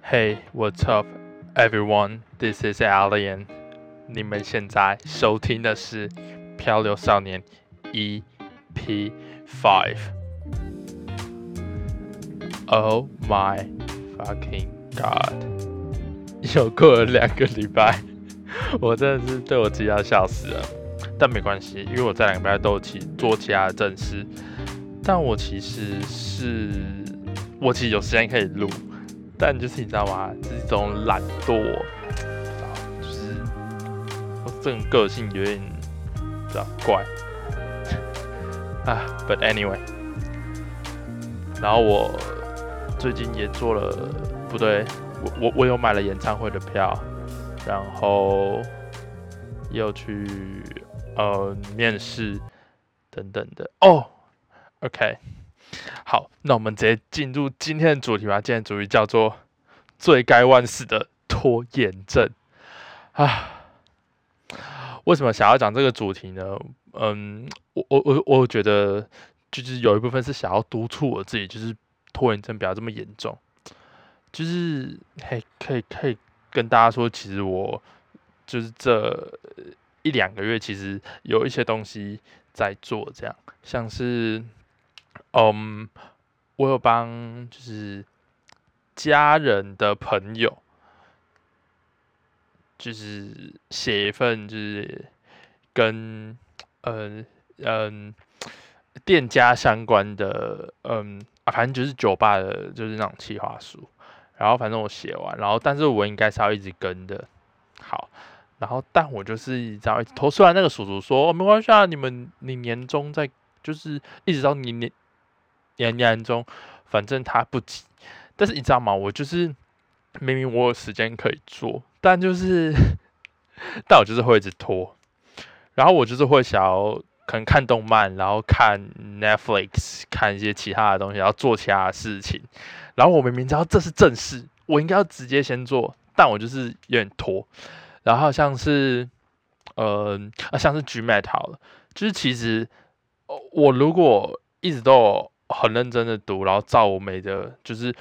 Hey, what's up, everyone? This is Alien. 你们现在收听的是《漂流少年》EP Five. Oh my fucking god! 又过了两个礼拜，我真的是对我自己要笑死了。但没关系，因为我这两个礼拜都有去做其他的正事。但我其实是，我其实有时间可以录，但就是你知道吗？是一种懒惰，就是我这种个性有点比较怪啊。But anyway，然后我最近也做了，不对，我我我有买了演唱会的票，然后又去呃面试等等的哦。OK，好，那我们直接进入今天的主题吧。今天主题叫做“罪该万死的拖延症”啊。为什么想要讲这个主题呢？嗯，我我我我觉得就是有一部分是想要督促我自己，就是拖延症不要这么严重。就是嘿，可以可以跟大家说，其实我就是这一两个月，其实有一些东西在做，这样像是。嗯，我有帮就是家人的朋友，就是写一份就是跟嗯嗯店家相关的嗯啊，反正就是酒吧的，就是那种企划书。然后反正我写完，然后但是我应该是要一直跟的。好，然后但我就是这样投出来那个叔叔说，没关系啊，你们你年终再就是一直到你年。年年中，反正他不急，但是你知道吗？我就是明明我有时间可以做，但就是，但我就是会一直拖。然后我就是会想要可能看动漫，然后看 Netflix，看一些其他的东西，然后做其他的事情。然后我明明知道这是正事，我应该要直接先做，但我就是有点拖。然后像是，呃，啊，像是 Gmat 好了，就是其实，我如果一直都。很认真的读，然后照我每的，就是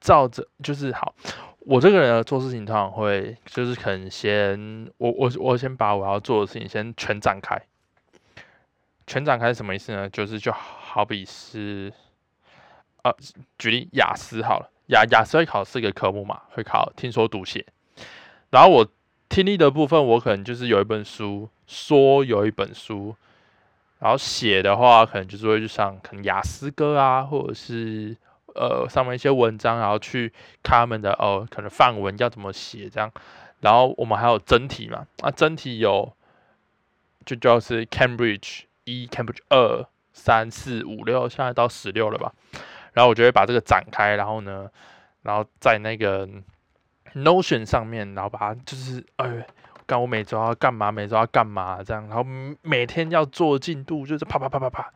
照着，就是好。我这个人做事情通常会，就是可能先，我我我先把我要做的事情先全展开。全展开是什么意思呢？就是就好比是，呃，举例雅思好了，雅雅思会考四个科目嘛，会考听说读写。然后我听力的部分，我可能就是有一本书，说有一本书。然后写的话，可能就是会去上可能雅思哥啊，或者是呃上面一些文章，然后去看他们的哦，可能范文要怎么写这样。然后我们还有真题嘛，啊真题有就就是 Cambridge 一、Cambridge 二、三、四、五、六，现在到十六了吧。然后我就会把这个展开，然后呢，然后在那个 Notion 上面，然后把它就是哎。干我每周要干嘛？每周要干嘛？这样，然后每天要做进度，就是啪啪啪啪啪。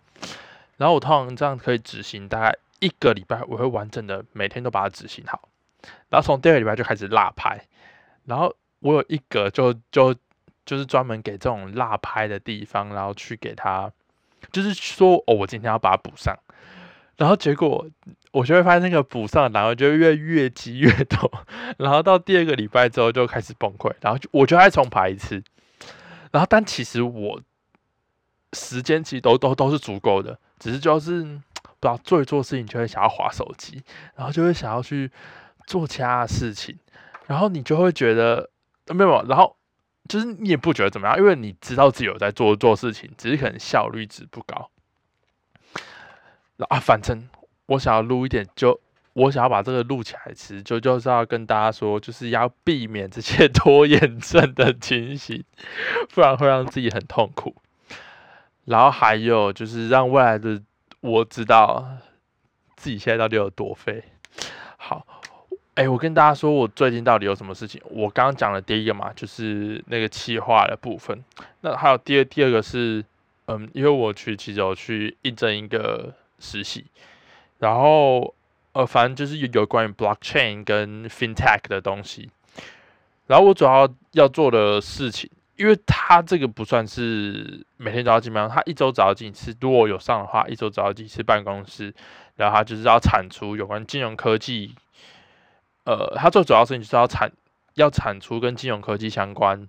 然后我通常这样可以执行大概一个礼拜，我会完整的每天都把它执行好。然后从第二个礼拜就开始落拍。然后我有一个就就就是专门给这种落拍的地方，然后去给他，就是说哦，我今天要把它补上。然后结果我就会发现那个补上，然后就越越积越多，然后到第二个礼拜之后就开始崩溃，然后我就再重排一次。然后但其实我时间其实都都都是足够的，只是就是不知道做一做事情就会想要划手机，然后就会想要去做其他的事情，然后你就会觉得没有，然后就是你也不觉得怎么样，因为你知道自己有在做做事情，只是可能效率值不高。啊，反正我想要录一点，就我想要把这个录起来，其实就就是要跟大家说，就是要避免这些 拖延症的情形，不然会让自己很痛苦。然后还有就是让未来的我知道自己现在到底有多废。好，哎，我跟大家说，我最近到底有什么事情？我刚刚讲了第一个嘛，就是那个企划的部分。那还有第二第二个是，嗯，因为我去其实有去印证一个。实习，然后呃，反正就是有关于 blockchain 跟 fintech 的东西。然后我主要要做的事情，因为他这个不算是每天都要进办，他一周只要进一次。如果有上的话，一周只要进一次办公室。然后他就是要产出有关金融科技呃，他最主要事情就是要产要产出跟金融科技相关、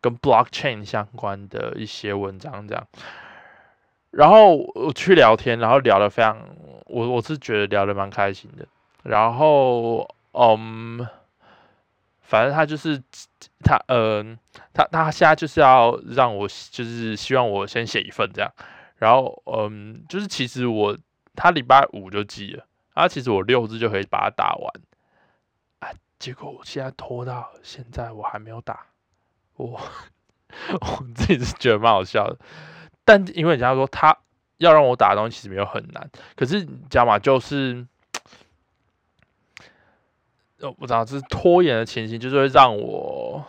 跟 blockchain 相关的一些文章这样。然后我去聊天，然后聊得非常，我我是觉得聊得蛮开心的。然后，嗯，反正他就是他，嗯，他他现在就是要让我，就是希望我先写一份这样。然后，嗯，就是其实我他礼拜五就寄了，啊，其实我六日就可以把它打完。啊，结果我现在拖到现在，我还没有打。我 我自己是觉得蛮好笑的。但因为人家说他要让我打的东西其实没有很难，可是你知道吗？就是，呃，不知道是拖延的情形，就是会让我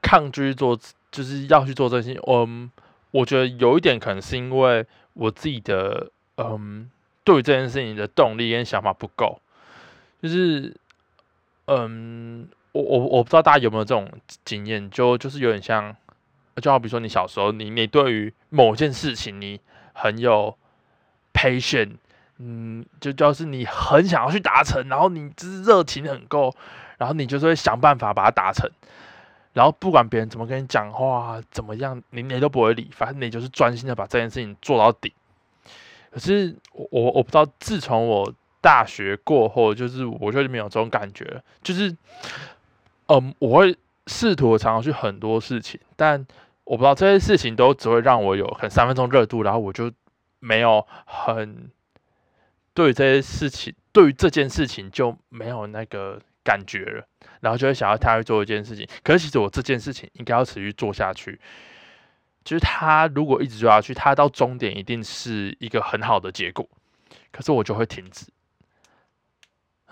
抗拒做，就是要去做这些。嗯，我觉得有一点可能是因为我自己的，嗯，对于这件事情的动力跟想法不够。就是，嗯，我我我不知道大家有没有这种经验，就就是有点像。就好比说，你小时候，你你对于某件事情，你很有 patient，嗯，就就是你很想要去达成，然后你就是热情很够，然后你就是会想办法把它达成，然后不管别人怎么跟你讲话，怎么样，你你都不会理，反正你就是专心的把这件事情做到底。可是我我我不知道，自从我大学过后，就是我就没有这种感觉，就是，嗯，我会试图尝试去很多事情，但。我不知道这些事情都只会让我有很三分钟热度，然后我就没有很对这些事情，对于这件事情就没有那个感觉了，然后就会想要他去做一件事情。可是其实我这件事情应该要持续做下去，就是他如果一直做下去，他到终点一定是一个很好的结果。可是我就会停止。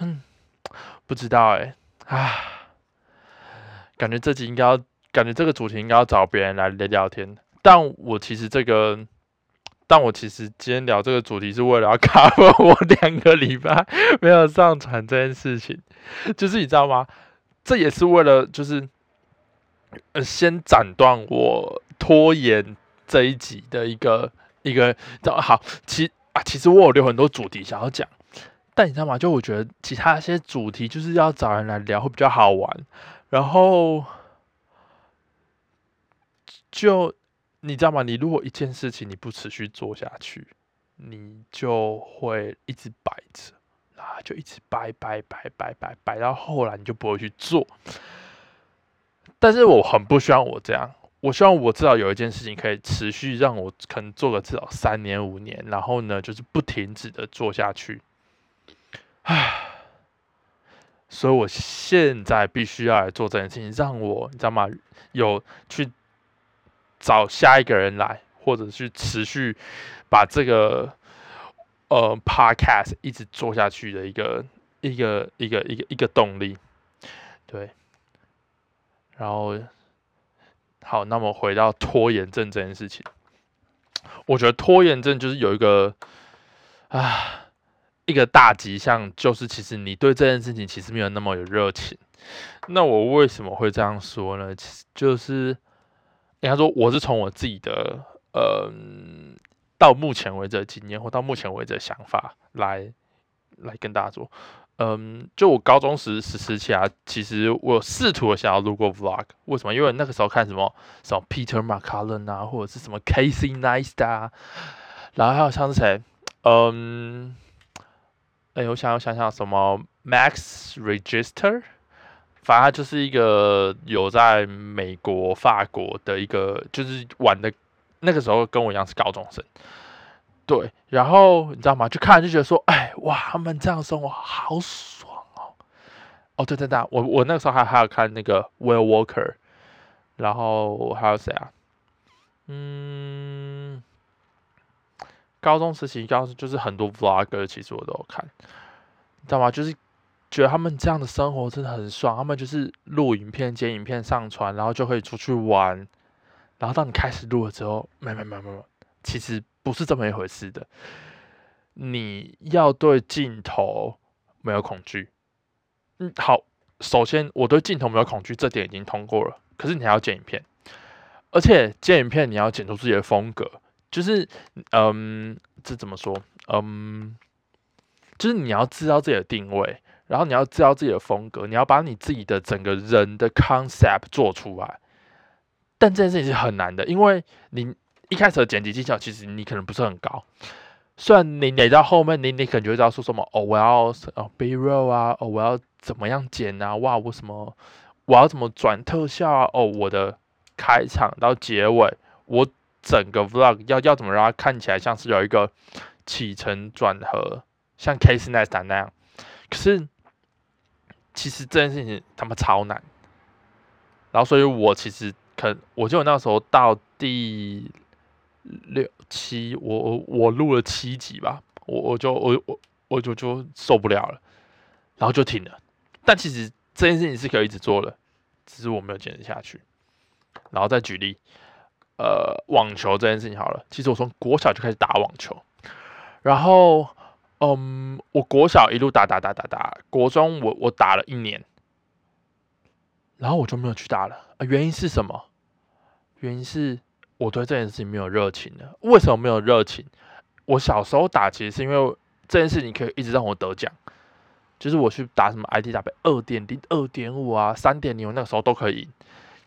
嗯，不知道哎，啊，感觉这集应该要。感觉这个主题应该要找别人来聊聊天，但我其实这个，但我其实今天聊这个主题是为了要 cover 我两个礼拜没有上传这件事情，就是你知道吗？这也是为了就是呃先斩断我拖延这一集的一个一个好，其啊其实我有留很多主题想要讲，但你知道吗？就我觉得其他一些主题就是要找人来聊会比较好玩，然后。就你知道吗？你如果一件事情你不持续做下去，你就会一直摆着，啊，就一直摆摆摆摆摆摆到后来你就不会去做。但是我很不希望我这样，我希望我至少有一件事情可以持续让我可能做个至少三年五年，然后呢就是不停止的做下去。唉，所以我现在必须要来做这件事情，让我你知道吗？有去。找下一个人来，或者去持续把这个呃 podcast 一直做下去的一个一个一个一个一个动力，对。然后好，那么回到拖延症这件事情，我觉得拖延症就是有一个啊一个大迹象，就是其实你对这件事情其实没有那么有热情。那我为什么会这样说呢？其实就是。应该说，我是从我自己的呃，到目前为止的经验或到目前为止的想法来来跟大家说，嗯，就我高中时时时期啊，其实我试图想要录过 vlog，为什么？因为那个时候看什么什么 Peter McCullen 啊，或者是什么 Casey Neistat，然后还有像是谁，嗯，哎，我想要想想什么 Max Register。反正就是一个有在美国、法国的一个，就是玩的，那个时候跟我一样是高中生，对。然后你知道吗？就看就觉得说，哎，哇，他们这样生活好爽哦。哦，对对对，我我那个时候还还有看那个 Will Walker，然后还有谁啊？嗯，高中时期，高中就是很多 Vlogger，其实我都有看，你知道吗？就是。觉得他们这样的生活真的很爽，他们就是录影片、剪影片、上传，然后就可以出去玩。然后当你开始录了之后，没没没没没，其实不是这么一回事的。你要对镜头没有恐惧。嗯，好，首先我对镜头没有恐惧，这点已经通过了。可是你还要剪影片，而且剪影片你要剪出自己的风格，就是嗯，这怎么说？嗯，就是你要知道自己的定位。然后你要知道自己的风格，你要把你自己的整个人的 concept 做出来。但这件事情是很难的，因为你一开始的剪辑技巧其实你可能不是很高。虽然你累到后面，你你可能就知道说什么哦，我要哦 B roll 啊，哦我要怎么样剪啊？哇，我什么我要怎么转特效啊？哦，我的开场到结尾，我整个 vlog 要要怎么让它看起来像是有一个起承转合，像 Case n e s t 那样。可是其实这件事情他妈超难。然后所以我其实可我就那时候到第。六七，我我我录了七集吧，我我就我我我就就受不了了，然后就停了。但其实这件事情是可以一直做的，只是我没有坚持下去。然后再举例，呃，网球这件事情好了，其实我从国小就开始打网球，然后嗯，我国小一路打打打打打，国中我我打了一年，然后我就没有去打了。啊，原因是什么？原因是。我对这件事情没有热情了。为什么没有热情？我小时候打，其实是因为这件事情可以一直让我得奖，就是我去打什么 IDW 二点零、二点五啊、三点零，那个时候都可以。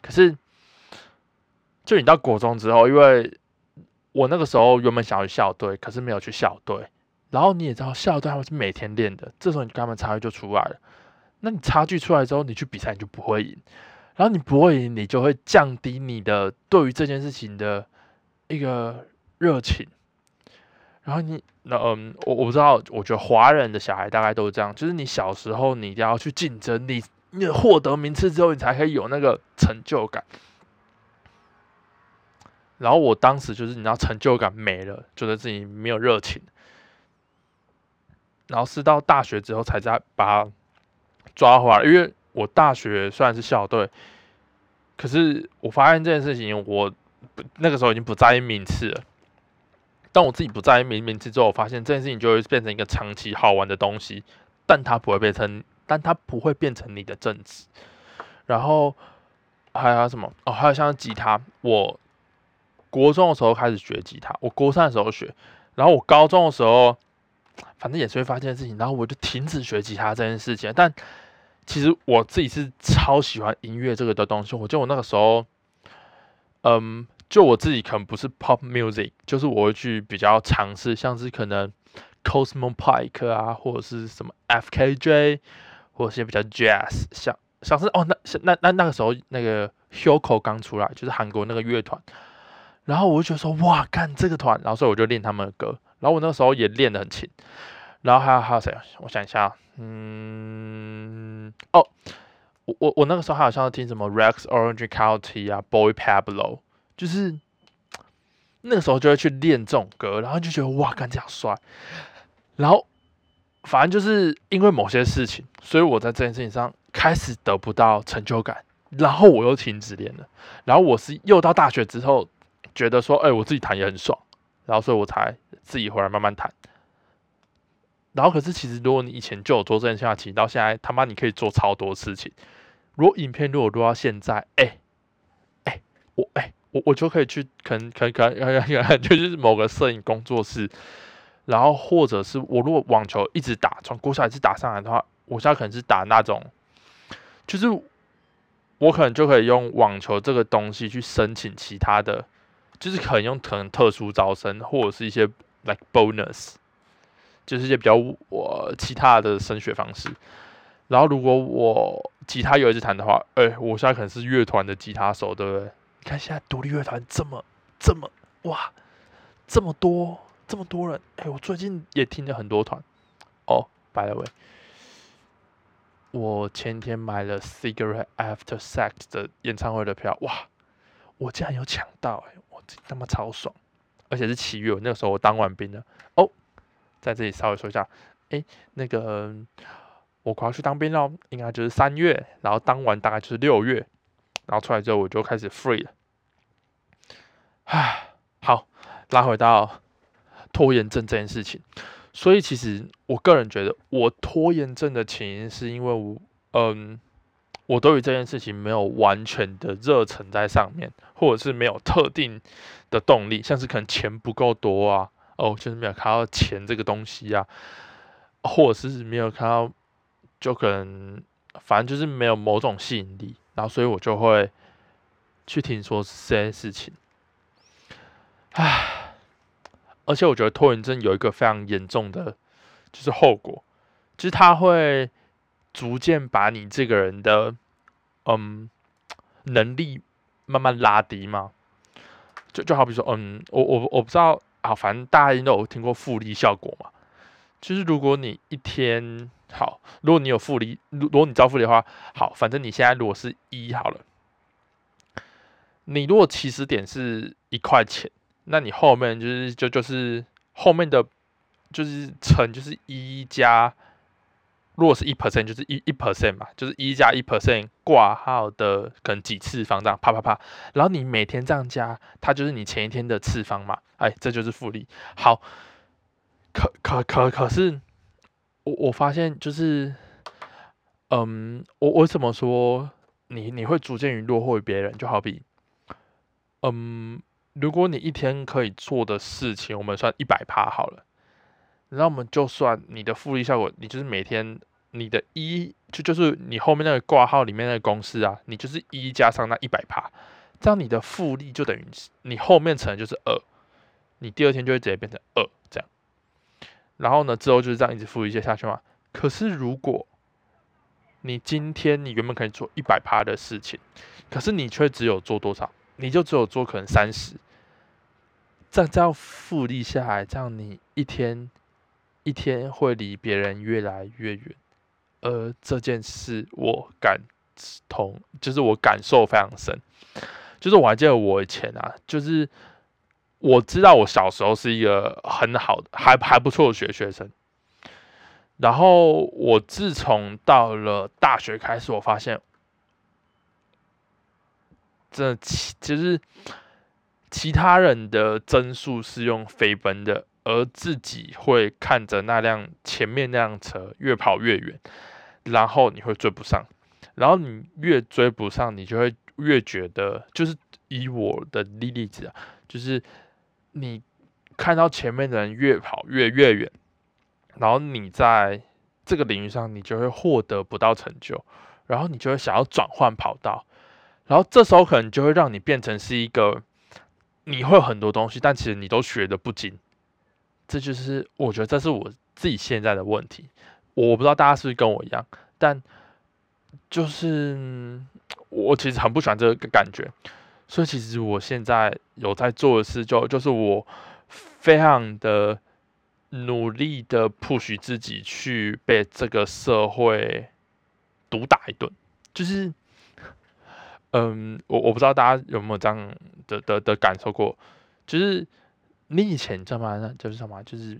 可是，就你到国中之后，因为我那个时候原本想要去校队，可是没有去校队。然后你也知道，校队他们是每天练的，这时候你跟他们差距就出来了。那你差距出来之后，你去比赛你就不会赢。然后你不会赢，你就会降低你的对于这件事情的一个热情。然后你那嗯，我我不知道，我觉得华人的小孩大概都是这样，就是你小时候你一定要去竞争，你你获得名次之后，你才可以有那个成就感。然后我当时就是你知道成就感没了，觉得自己没有热情。然后是到大学之后才在把它抓回来，因为。我大学虽然是校队，可是我发现这件事情，我那个时候已经不在意名次了。当我自己不在意名名次之后，我发现这件事情就会变成一个长期好玩的东西，但它不会变成，但它不会变成你的正职。然后还有什么？哦，还有像吉他，我国中的时候开始学吉他，我国三的时候学，然后我高中的时候，反正也是会发现事情，然后我就停止学吉他这件事情，但。其实我自己是超喜欢音乐这个的东西。我觉得我那个时候，嗯，就我自己可能不是 pop music，就是我会去比较尝试，像是可能 Cosmo Pike 啊，或者是什么 FKJ，或者是比较 jazz，像像是哦，那那那那个时候那个 Hugo 刚出来，就是韩国那个乐团，然后我就觉得说哇，看这个团，然后所以我就练他们的歌，然后我那时候也练得很勤，然后还有还有谁？我想一下。嗯，哦，我我我那个时候还好像听什么 Rex Orange County 啊，Boy Pablo，就是那个时候就会去练这种歌，然后就觉得哇，干这样帅。然后反正就是因为某些事情，所以我在这件事情上开始得不到成就感，然后我又停止练了。然后我是又到大学之后，觉得说，哎，我自己弹也很爽，然后所以我才自己回来慢慢谈。然后可是，其实如果你以前就有做这件事情，到现在他妈你可以做超多事情。如果影片如果录到现在，哎哎，我哎我我就可以去，可能可能可能就是某个摄影工作室，然后或者是我如果网球一直打，从国小一直打上来的话，我现在可能是打那种，就是我可能就可以用网球这个东西去申请其他的，就是可能用可能特殊招生或者是一些 like bonus。就是一些比较我其他的升学方式，然后如果我吉他有一支弹的话，哎，我现在可能是乐团的吉他手，对不对？你看现在独立乐团这么这么哇，这么多这么多人，哎，我最近也听了很多团。哦，by the way，我前天买了 Cigarette After Sex 的演唱会的票，哇，我竟然有抢到，哎，我他妈超爽，而且是七月，那个时候我当完兵了，哦。在这里稍微说一下，哎，那个我快要去当兵了，应该就是三月，然后当完大概就是六月，然后出来之后我就开始 free 了。唉，好，拉回到拖延症这件事情，所以其实我个人觉得，我拖延症的起因是因为我，嗯，我对于这件事情没有完全的热忱在上面，或者是没有特定的动力，像是可能钱不够多啊。哦，就是没有看到钱这个东西啊，或者是没有看到就可能反正就是没有某种吸引力，然后所以我就会去听说这些事情。唉，而且我觉得拖延症有一个非常严重的，就是后果，就是他会逐渐把你这个人的嗯能力慢慢拉低嘛。就就好比说，嗯，我我我不知道啊，反正大家应该有听过复利效果嘛。就是如果你一天好，如果你有复利，如如果你招复利的话，好，反正你现在如果是一好了，你如果起始点是一块钱。那你后面就是就就是后面的，就是乘就是一加，如果是一 percent 就是一一 percent 嘛，就是一加一 percent 挂号的可能几次方这样啪啪啪，然后你每天这样加，它就是你前一天的次方嘛，哎，这就是复利。好，可可可可是我我发现就是，嗯，我我怎么说你你会逐渐于落后于别人，就好比，嗯。如果你一天可以做的事情，我们算一百趴好了，然后我们就算你的复利效果，你就是每天你的一就就是你后面那个挂号里面那个公式啊，你就是一加上那一百趴，这样你的复利就等于你后面乘就是二，你第二天就会直接变成二这样，然后呢之后就是这样一直复利接下去嘛。可是如果你今天你原本可以做一百趴的事情，可是你却只有做多少？你就只有做可能三十，这样这样复利下来，这样你一天一天会离别人越来越远。呃这件事我感同，就是我感受非常深。就是我还记得我以前啊，就是我知道我小时候是一个很好的、还还不错的学学生。然后我自从到了大学开始，我发现。这其就是其他人的增速是用飞奔的，而自己会看着那辆前面那辆车越跑越远，然后你会追不上，然后你越追不上，你就会越觉得，就是以我的例例子啊，就是你看到前面的人越跑越越远，然后你在这个领域上你就会获得不到成就，然后你就会想要转换跑道。然后这时候可能就会让你变成是一个，你会很多东西，但其实你都学的不精。这就是我觉得这是我自己现在的问题。我不知道大家是不是跟我一样，但就是我其实很不喜欢这个感觉。所以其实我现在有在做的事，就就是我非常的努力的 push 自己去被这个社会毒打一顿，就是。嗯，我我不知道大家有没有这样的的的感受过，就是你以前知道吗？就是什么？就是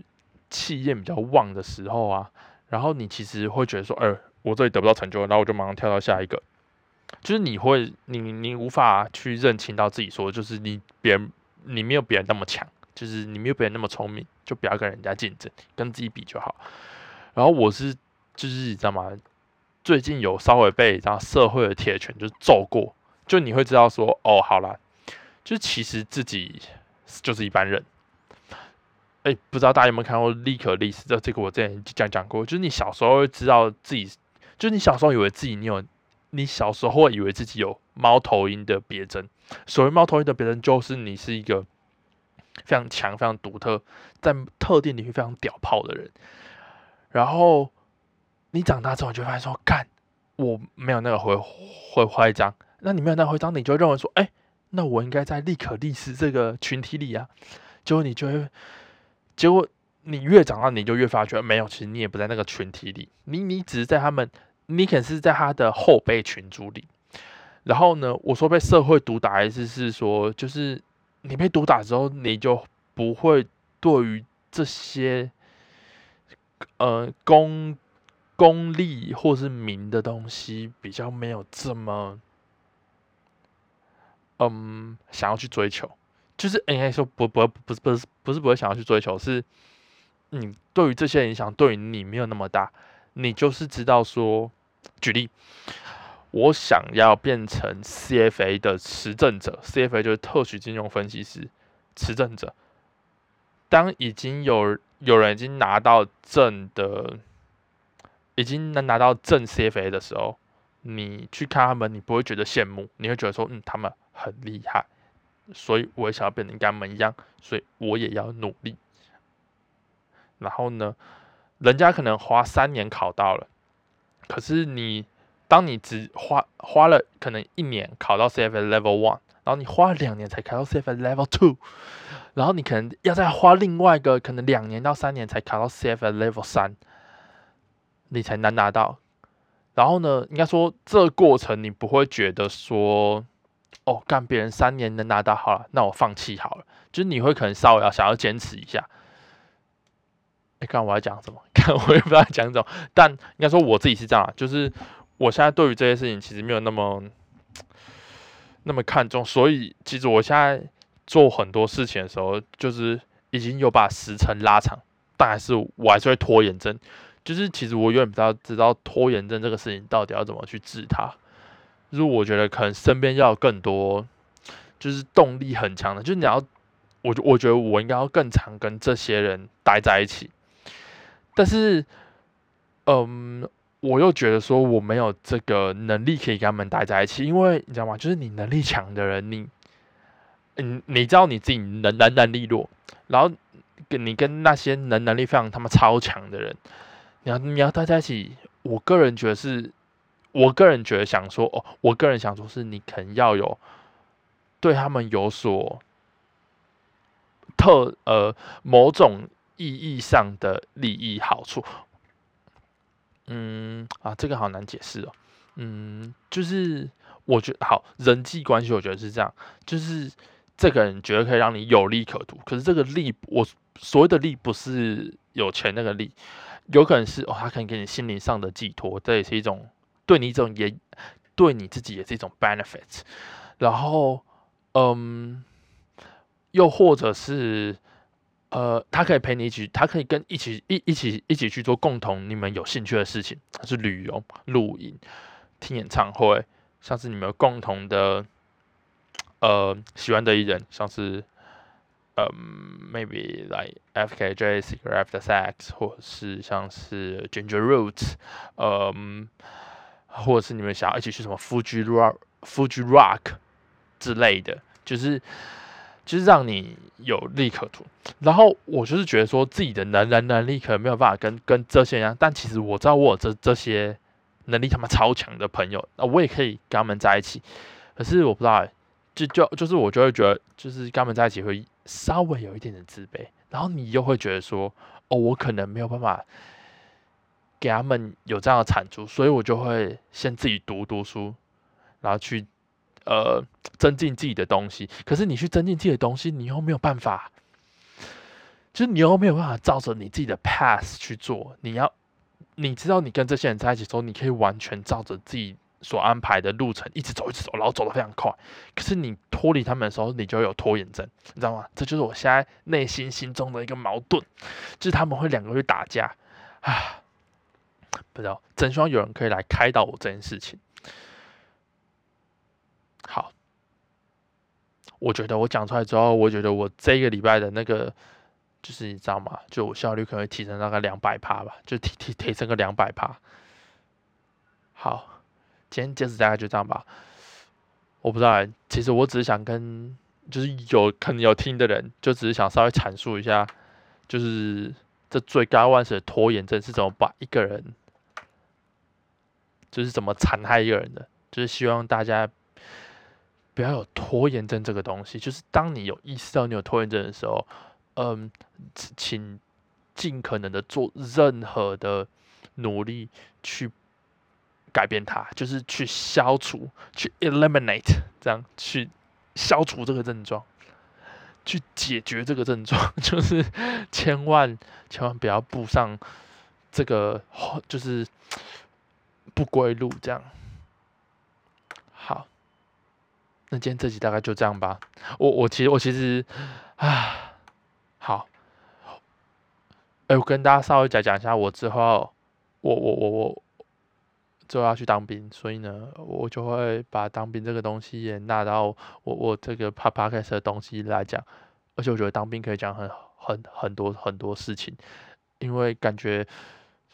气焰比较旺的时候啊，然后你其实会觉得说，哎，我这里得不到成就，然后我就马上跳到下一个，就是你会，你你无法去认清到自己说，就是你别人你没有别人那么强，就是你没有别人那么聪明，就不要跟人家竞争，跟自己比就好。然后我是就是你知道吗？最近有稍微被然后社会的铁拳就揍过。就你会知道说，哦，好啦，就其实自己就是一般人。哎，不知道大家有没有看过《立可历史》？这这个我之前讲讲过。就是你小时候会知道自己，就是你小时候以为自己你有，你小时候会以为自己有猫头鹰的别针。所谓猫头鹰的别针，就是你是一个非常强、非常独特，在特定领域非常屌炮的人。然后你长大之后，你就发现说，干，我没有那个会会徽章。那你没有那徽章，你就认为说，哎，那我应该在立可立斯这个群体里啊。结果你就会，结果你越长大，你就越发觉没有，其实你也不在那个群体里，你你只是在他们，你可能是在他的后辈群组里。然后呢，我说被社会毒打，意思是说，就是你被毒打之后，你就不会对于这些，呃，功功利或是名的东西，比较没有这么。嗯，想要去追求，就是应该说不不不是不是不是不会想要去追求，是你对于这些影响对于你没有那么大，你就是知道说，举例，我想要变成 CFA 的持证者，CFA 就是特许金融分析师持证者，当已经有有人已经拿到证的已经能拿到证 CFA 的时候，你去看他们，你不会觉得羡慕，你会觉得说，嗯，他们很厉害，所以我也想要变得跟他们一样，所以我也要努力。然后呢，人家可能花三年考到了，可是你，当你只花花了可能一年考到 CFA Level One，然后你花了两年才考到 CFA Level Two，然后你可能要再花另外一个可能两年到三年才考到 CFA Level 三，你才能拿到。然后呢，应该说这过程你不会觉得说，哦，干别人三年能拿到好了，那我放弃好了，就是你会可能稍微要想要坚持一下。哎，看我要讲什么？看我也不知道讲什么。但应该说我自己是这样，就是我现在对于这些事情其实没有那么那么看重，所以其实我现在做很多事情的时候，就是已经有把时程拉长，但还是我还是会拖延症。就是其实我永远不知道知道拖延症这个事情到底要怎么去治它。就是我觉得可能身边要更多，就是动力很强的，就是你要，我我觉得我应该要更常跟这些人待在一起。但是，嗯，我又觉得说我没有这个能力可以跟他们待在一起，因为你知道吗？就是你能力强的人，你，嗯，你知道你自己能能能力弱，然后跟你跟那些能能力非常他妈超强的人，你要你要待在一起，我个人觉得是，我个人觉得想说哦，我个人想说是你可能要有对他们有所特呃某种。意义上的利益好处，嗯啊，这个好难解释哦。嗯，就是我觉得好人际关系，我觉得是这样，就是这个人觉得可以让你有利可图，可是这个利，我所谓的利不是有钱那个利，有可能是哦，他可以给你心灵上的寄托，这也是一种对你一种也对你自己也是一种 benefit。然后，嗯，又或者是。呃，他可以陪你一起，他可以跟一起一一起一起去做共同你们有兴趣的事情，是旅游、露营、听演唱会，像是你们共同的呃喜欢的艺人，像是呃 maybe like FKA twigs 或者是像是 Ginger Roots，嗯，或者是你们想要一起去什么 Fuji Rock Fuji Rock 之类的，就是。就是让你有利可图，然后我就是觉得说自己的能能能力可能没有办法跟跟这些一样，但其实我知道我有这这些能力他妈超强的朋友，那我也可以跟他们在一起。可是我不知道，就就就是我就会觉得，就是跟他们在一起会稍微有一点点自卑，然后你又会觉得说，哦，我可能没有办法给他们有这样的产出，所以我就会先自己读读书，然后去。呃，增进自己的东西，可是你去增进自己的东西，你又没有办法，就是你又没有办法照着你自己的 path 去做。你要，你知道，你跟这些人在一起的时候，你可以完全照着自己所安排的路程一直走，一直走，然后走得非常快。可是你脱离他们的时候，你就有拖延症，你知道吗？这就是我现在内心心中的一个矛盾，就是他们会两个会打架啊，不知道，真希望有人可以来开导我这件事情。好，我觉得我讲出来之后，我觉得我这个礼拜的那个，就是你知道吗？就我效率可能会提升大概两百趴吧，就提提提升个两百趴。好，今天就是大概就这样吧。我不知道，其实我只是想跟，就是有可能有听的人，就只是想稍微阐述一下，就是这最高万死的拖延症是怎么把一个人，就是怎么残害一个人的，就是希望大家。不要有拖延症这个东西，就是当你有意识到你有拖延症的时候，嗯，请尽可能的做任何的努力去改变它，就是去消除，去 eliminate，这样去消除这个症状，去解决这个症状，就是千万千万不要步上这个就是不归路，这样好。那今天这集大概就这样吧。我我其实我其实啊，好，哎，我跟大家稍微讲讲一下，我之后我我我我之后要去当兵，所以呢，我就会把当兵这个东西也纳到我我这个帕帕开始的东西来讲。而且我觉得当兵可以讲很很很多很多事情，因为感觉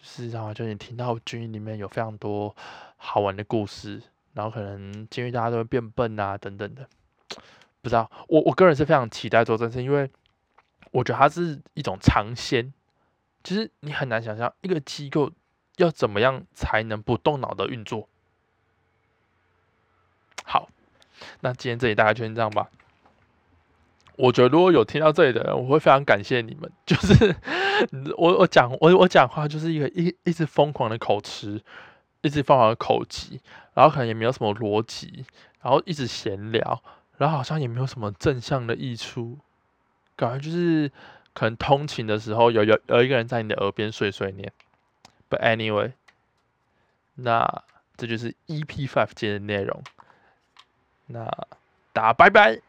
就就是然后就你听到监狱里面有非常多好玩的故事，然后可能监狱大家都会变笨啊等等的，不知道我我个人是非常期待做这件事，因为我觉得它是一种尝鲜，就是你很难想象一个机构要怎么样才能不动脑的运作。好，那今天这里大概就先这样吧。我觉得如果有听到这里的人，我会非常感谢你们。就是我我讲我我讲话就是一个一一直疯狂的口吃，一直疯狂的口疾，然后可能也没有什么逻辑，然后一直闲聊，然后好像也没有什么正向的益处，感觉就是可能通勤的时候有有有一个人在你的耳边碎碎念。But anyway，那这就是 EP Five 节的内容。那大家拜拜。